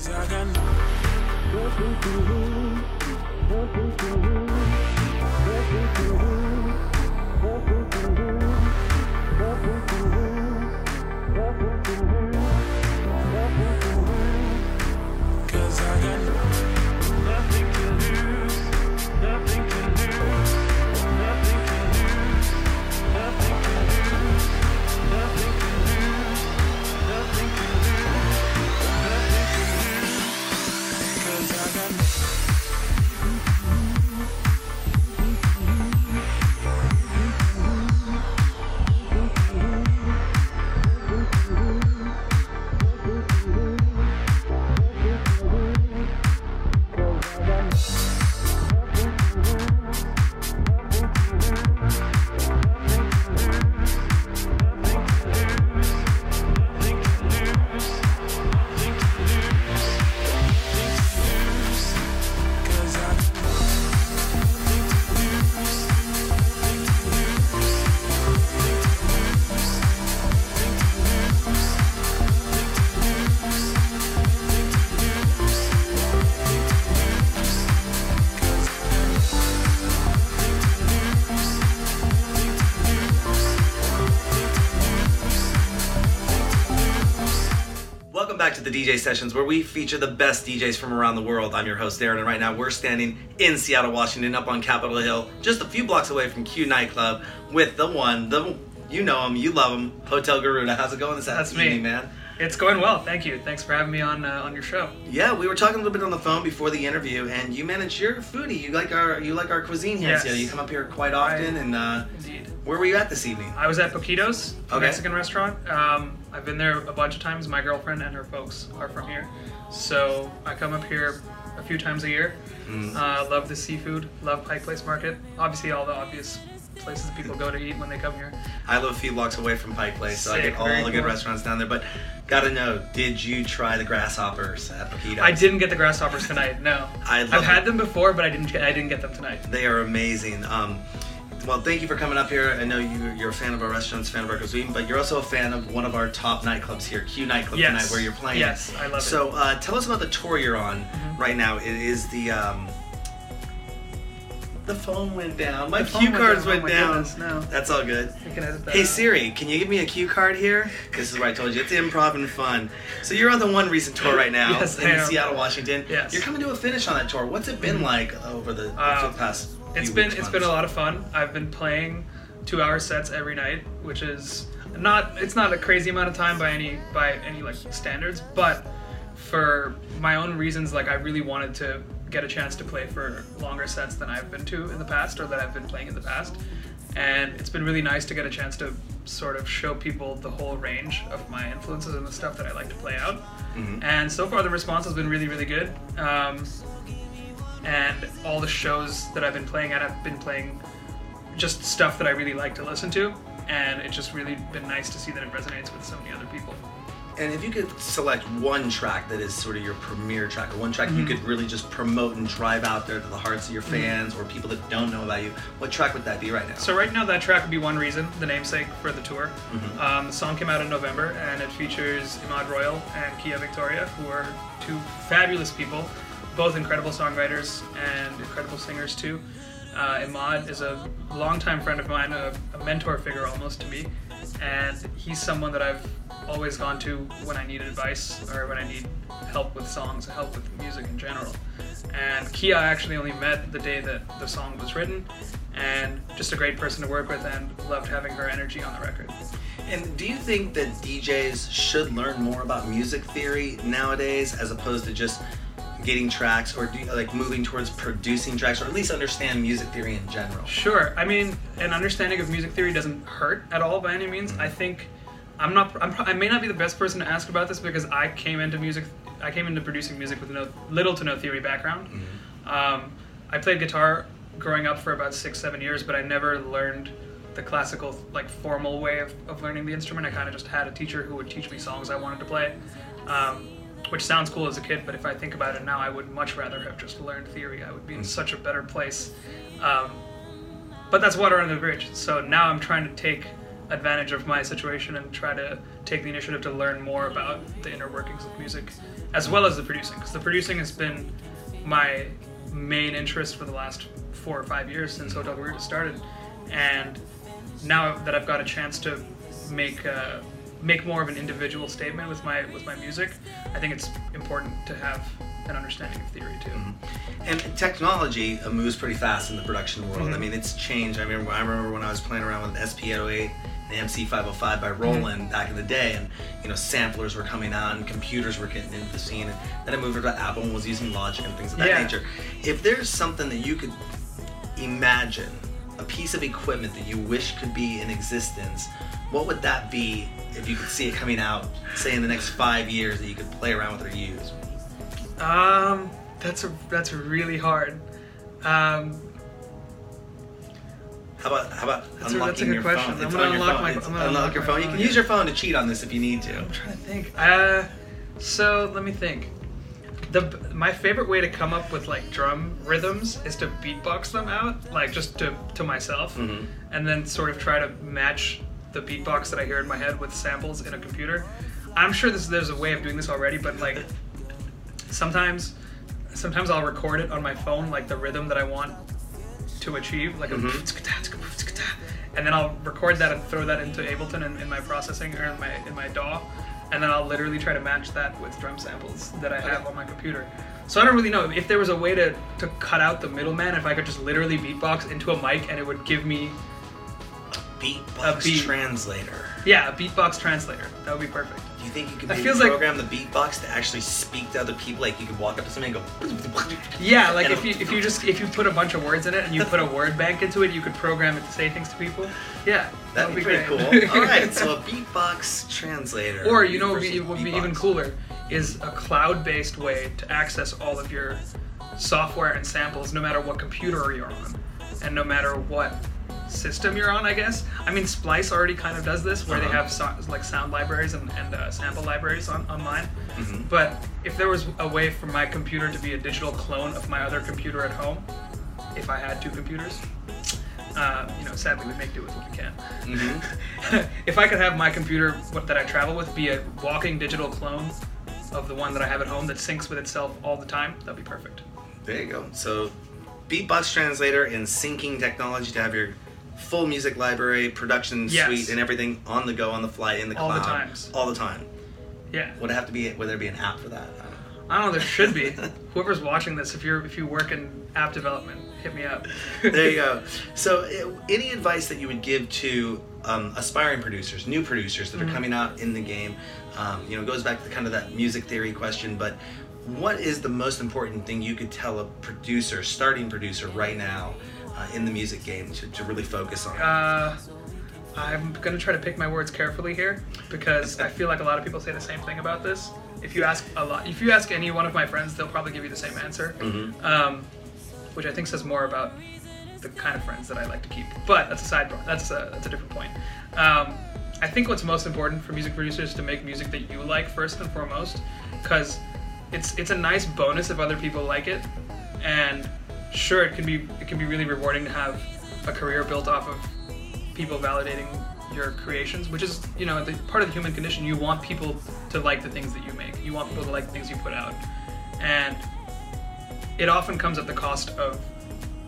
Cause I got nothing to lose, nothing to lose, nothing to lose, the DJ Sessions, where we feature the best DJs from around the world. I'm your host, Darren, and right now we're standing in Seattle, Washington, up on Capitol Hill, just a few blocks away from Q Nightclub, with the one, the you know him, you love him, Hotel Garuda. How's it going this That's me. man? It's going well, thank you. Thanks for having me on uh, on your show. Yeah, we were talking a little bit on the phone before the interview, and you manage your foodie. You like our you like our cuisine here. Yes. You come up here quite often, and uh, Indeed. where were you at this evening? I was at Poquitos, a Okay. Mexican restaurant. Um, I've been there a bunch of times. My girlfriend and her folks are from here, so I come up here a few times a year. Mm. Uh, love the seafood. Love Pike Place Market. Obviously, all the obvious places people go to eat when they come here. I live a few blocks away from Pike Place, so I get all the good cool. restaurants down there. But gotta know, did you try the grasshoppers at Poquitos? I didn't get the grasshoppers tonight. No, I I've had them. before, but I didn't. Get, I didn't get them tonight. They are amazing. Um, well, thank you for coming up here. I know you, you're a fan of our restaurants, fan of our cuisine, but you're also a fan of one of our top nightclubs here, Q Nightclub Yes. tonight, where you're playing. Yes, I love it. Mm-hmm. So, uh, tell us about the tour you're on right now. It is the um, the phone went down. My The cue went cards down. Oh went my down. goodness, no. That's all good. You can edit that Hey out. Siri, can you give me a cue card here? This is what I told you it's improv and fun. So you're on the one recent tour right now Yes, in. Seattle, Washington. Yes. You're coming to a finish on that tour. What's it been like over the, Uh, the past? It's been it's months? been a lot of fun. I've been playing two hour sets every night, which is not it's not a crazy amount of time by any by any like standards, but for my own reasons, like I really wanted to get a chance to play for longer sets than I've been to in the past or that I've been playing in the past. And it's been really nice to get a chance to sort of show people the whole range of my influences and the stuff that I like to play out. Mhm. And so far, the response has been really, really good. Um, and all the shows that I've been playing at, I've been playing just stuff that I really like to listen to, and it's just really been nice to see that it resonates with so many other people. And if you could select one track that is sort of your premier track, or one track you Mhm. could really just promote and drive out there to the hearts of your Mm-hmm. fans or people that don't know about you, what track would that be right now? So right now, that track would be one reason, the namesake for the tour. Mhm. Um, the song came out in November, and it features Imad Royal and Kia Victoria, who are two fabulous people, both incredible songwriters and incredible singers too. Uh, Imad is a longtime friend of mine, a, a mentor figure almost to me, and he's someone that I've always gone to when I need advice or when I need help with songs, help with music in general. And Kia I actually only met the day that the song was written, and just a great person to work with, and loved having her energy on the record. And do you think that DJs should learn more about music theory nowadays as opposed to just getting tracks or do like moving towards producing tracks or at least understand music theory in general? Sure. I mean, an understanding of music theory doesn't hurt at all by any means. I think I'm not. I'm, I may not be the best person to ask about this because I came into music. I came into producing music with no little to no theory background. Um, I played guitar growing up for about six, seven years, but I never learned the classical, like formal way of, of learning the instrument. I kind of just had a teacher who would teach me songs I wanted to play, um, which sounds cool as a kid. But if I think about it now, I would much rather have just learned theory. I would be in such a better place. Um, but that's water under the bridge. So now I'm trying to take advantage of my situation and try to take the initiative to learn more about the inner workings of music, as well as the producing. Because the producing has been my main interest for the last four or five years since Hotel Garuda started, and now that I've got a chance to make uh, make more of an individual statement with my with my music, I think it's important to have an understanding of theory too. And technology moves pretty fast in the production world. Mhm. I mean, it's changed. I remember, I remember when I was playing around with SP808 and MC505 by Roland back in the day, and you know, samplers were coming out and computers were getting into the scene. And then it moved over to Apple and was using Logic and things of that Yeah. nature. If there's something that you could imagine, a piece of equipment that you wish could be in existence, what would that be if you could see it coming out, say in the next five years, that you could play around with or use? Um, that's a that's really hard. Um, How about how about That's a- unlocking that's a good your question. phone? I'm gonna unlock phone. my- It's- I'm gonna unlock unlock your my phone. You can use your phone to cheat on this if you need to. I'm trying to think. Uh, so let me think. The my favorite way to come up with like drum rhythms is to beatbox them out, like just to to myself, Mhm. and then sort of try to match the beatbox that I hear in my head with samples in a computer. I'm sure this, there's a way of doing this already, but like sometimes sometimes I'll record it on my phone, like the rhythm that I want to achieve, like Mhm. a and then I'll record that and throw that into Ableton in, in my processing or in my in my DAW, and then I'll literally try to match that with drum samples that I have on my computer. So I don't really know if there was a way to to cut out the middleman, if I could just literally beatbox into a mic and it would give me Beatbox A beat. translator. yeah a beatbox translator. That would be perfect. Do you think you could maybe feels like- program the beatbox to actually speak to other people? Like you could walk up to somebody and go. Yeah, like And if you if you just if you put a bunch of words in it and you put a word bank into it, you could program it to say things to people. Yeah, That'd would be pretty cool. All right, so a beatbox translator. Or you know, what would be, would be beatbox. even cooler is a cloud-based way to access all of your software and samples, no matter what computer you're on, and no matter what system you're on. I guess. I mean, Splice already kind of does this, where they Uh-huh. have so, like sound libraries and, and uh, sample libraries on online. Mhm. But if there was a way for my computer to be a digital clone of my other computer at home, if I had two computers, uh, you know, sadly we make do with what we can. Mhm. if I could have my computer what- that I travel with be a walking digital clone of the one that I have at home that syncs with itself all the time, that'd be perfect. There you go. So, beatbox translator and syncing technology to have your full music library, production Yes. suite, and everything on the go, on the fly, in the All the times. all the time. Yeah. Would it have to be? Would there be an app for that? I don't know. I don't know. There should be. Whoever's watching this, if you're if you work in app development, hit me up. there you go. So, any advice that you would give to um, aspiring producers, new producers that are Mhm. coming out in the game? Um, you know, goes back to kind of that music theory question, but what is the most important thing you could tell a producer, starting producer right now uh, in the music game to, to really focus on? Uh, I'm gonna try to pick my words carefully here because I feel like a lot of people say the same thing about this. If you ask a lot, if you ask any one of my friends, they'll probably give you the same answer, Mhm. um, which I think says more about the kind of friends that I like to keep. But that's a side. That's a that's a different point. Um, I think what's most important for music producers is to make music that you like first and foremost, because it's it's a nice bonus if other people like it, and sure it can be it can be really rewarding to have a career built off of people validating your creations, which is you know the part of the human condition. You want people to like the things that you make. You want people to like the things you put out, and it often comes at the cost of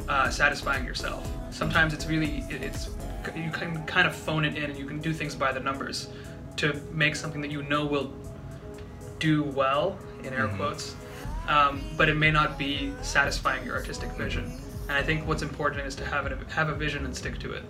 uh, satisfying yourself. Sometimes it's really it- it's you can kind of phone it in and you can do things by the numbers to make something that you know will do well in air Mhm. quotes, um, but it may not be satisfying your artistic vision. And I think what's important is to have it have a vision and stick to it.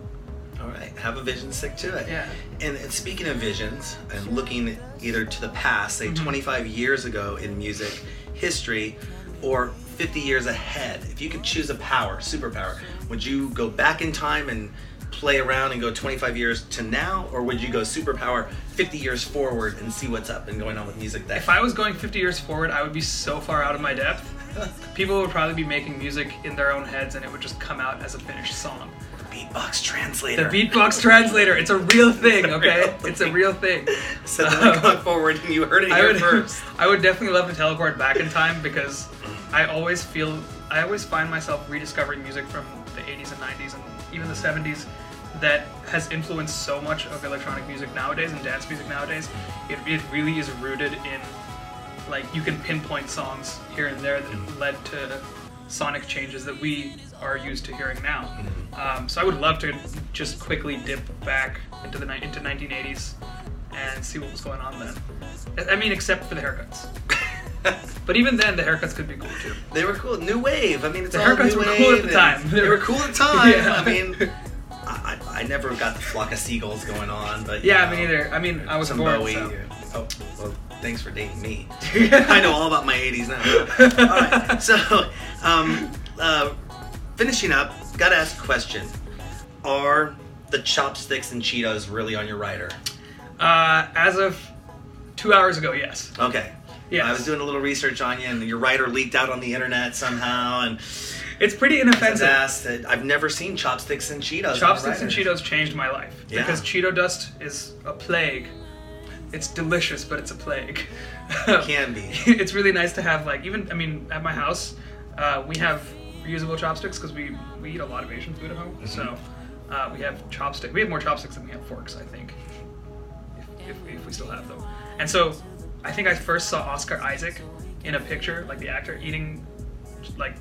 All right, have a vision, stick to it. Yeah. And, and speaking of visions, and looking either to the past, say Mhm. 25 years ago in music history, or 50 years ahead, if you could choose a power, superpower, would you go back in time and play around and go 25 years to now, or would you go superpower 50 years forward and see what's up and going on with music that? If I was going 50 years forward, I would be so far out of my depth. People would probably be making music in their own heads and it would just come out as a finished song. beatbox translator. The beatbox translator, it's a real thing, okay? It's a real thing. so then going forward, and you heard it I here would, first. I would definitely love to teleport back in time because mm. I always feel, I always find myself rediscovering music from the 80s and 90s and even the 70s that has influenced so much of electronic music nowadays and dance music nowadays. It, it really is rooted in like you can pinpoint songs here and there that led to sonic changes that we are used to hearing now. Um, so I would love to just quickly dip back into the into 1980s and see what was going on then. I- mean, except for the haircuts. But even then, the haircuts could be cool too. They were cool. New wave. I mean, it's The all haircuts new were wave. cool at the time. They were cool at the time. Yeah. I mean, I, never got the flock of seagulls going on, but Yeah, know, me neither. I mean, I was some born. Bowie. so. or- oh, well, thanks for dating me. I know all about my 80s now. all right, so um, uh, finishing up, gotta ask a question: Are the chopsticks and Cheetos really on your rider? Uh, as of two hours ago, yes. Okay. Yeah. I was doing a little research on you, and your rider leaked out on the internet somehow, and It's pretty inoffensive. that I've never seen chopsticks and Cheetos. Chopsticks and. Cheetos changed my life Yeah. because Cheeto dust is a plague. It's delicious, but it's a plague. It Can be. it's really nice to have like even I mean at my house uh, we have reusable chopsticks because we we eat a lot of Asian food at home. So uh, we have chopstick. We have more chopsticks than we have forks, I think, if, if, if we still have them. And so I think I first saw Oscar Isaac in a picture, like the actor eating like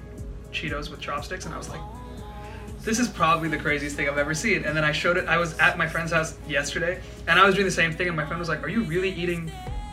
Cheetos with chopsticks, and I was like. This is probably the craziest thing I've ever seen. And then I showed it. I was at my friend's house yesterday, and I was doing the same thing. And my friend was like, "Are you really eating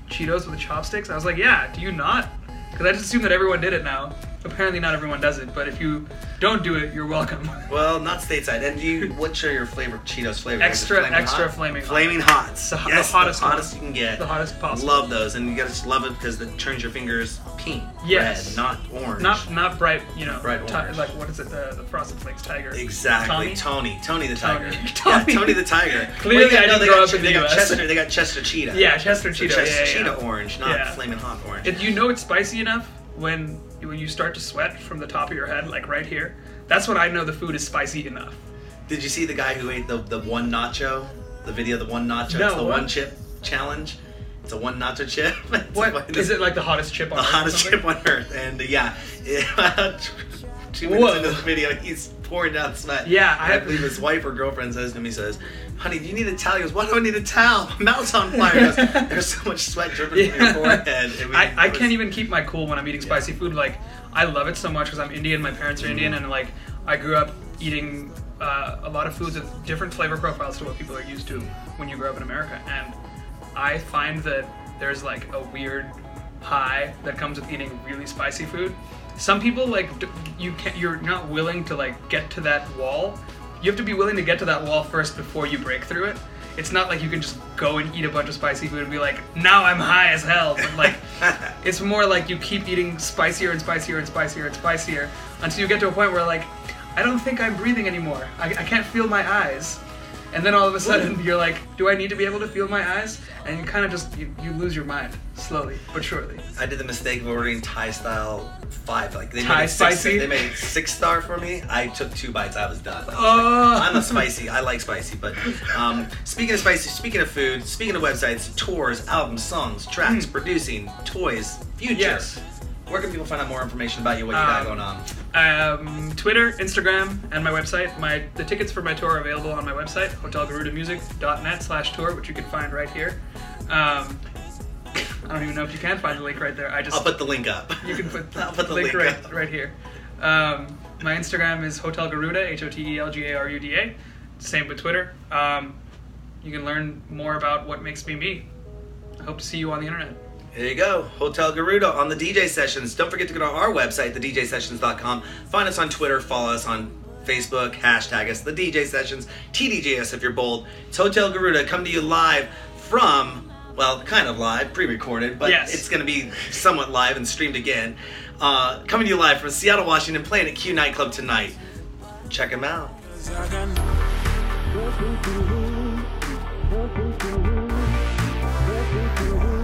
Cheetos with chopsticks?" I was like, "Yeah." Do you not? Because I just assume that everyone did it now. Apparently, not everyone does it. But if you don't do it, you're welcome. Well, not stateside. And you, what's your favorite Cheetos flavor? Extra- Flaming extra hot? Flaming Hot. Flaming hots. The ho- yes, the hottest the hottest one. you can get. The hottest possible. Love those, and you gotta just love it because it turns your fingers pink, Yes. red, not orange. Not not bright. You know, Bright orange. like what is it? The, the Frosted Flakes Tiger. Exactly? Tony, Tony the tiger, Tony. Yeah, Tony the tiger. Clearly got- I didn't they grow got, up in they the got US. Chester, they got Chester Cheetah. Yeah, Chester So Cheeto. Chester yeah, yeah, Cheetah orange, not flaming hot orange. If you know it's spicy enough when when you start to sweat from the top of your head, like right here, that's when I know the food is spicy enough. Did you see the guy who ate the the one nacho? The video, the one nacho. No, it's the what? one chip challenge. It's a one nacho chip. It's What like is it like the hottest chip on the earth or hottest chip on earth. And uh, yeah, two minutes Whoa. into the video, he's pouring down sweat. Yeah, I, I- believe his wife or girlfriend says to him, he says, "Honey, do you need a towel?" He goes, "Why do I need a towel? My mouth's on fire." Goes, There's so much sweat dripping from your forehead. I, I, I was- can't even keep my cool when I'm eating spicy food. Like, I love it so much because I'm Indian, my parents are Indian, and like, I grew up eating uh, a lot of foods with different flavor profiles to what people are used to when you grow up in America. And I find that there's like a weird high that comes with eating really spicy food. Some people like you can't, you're not willing to like get to that wall. You have to be willing to get to that wall first before you break through it. It's not like you can just go and eat a bunch of spicy food and be like, now I'm high as hell. But like, it's more like you keep eating spicier and spicier and spicier and spicier until you get to a point where like, I don't think I'm breathing anymore. I, I can't feel my eyes. And then all of a sudden you're like, do I need to be able to feel my eyes? And you kind of just you, you lose your mind slowly but surely. I did the mistake of ordering Thai style five. Like they Thai made six, spicy? They made six star for me. I took two bites. I was done. I was Oh. like, I'm a spicy. I like spicy. But um, speaking of spicy, speaking of food, speaking of websites, tours, albums, songs, tracks, producing, toys, future. Yes. Where can people find out more information about you? What you got Um, going on? Um, Twitter, Instagram, and my website. My the tickets for my tour are available on my website, hotelgarudamusic.net slash tour, which you can find right here. Um, I don't even know if you can find the link right there. I just I'll put the link up. you can put the, I'll put the link, link right right here. Um, my Instagram is Hotel Garuda, H O T E L G A R U D A. Same with Twitter. Um, you can learn more about what makes me me. I hope to see you on the internet. There you go, Hotel Garuda on the DJ Sessions. Don't forget to go to our website, thedjsessions.com. Find us on Twitter, follow us on Facebook, hashtag us, the DJ Sessions, TDJS if you're bold. It's Hotel Garuda come to you live from, well, kind of live, pre recorded, but yes. it's going to be somewhat live and streamed again. Uh, coming to you live from Seattle, Washington, playing at Q Nightclub tonight. Check them out.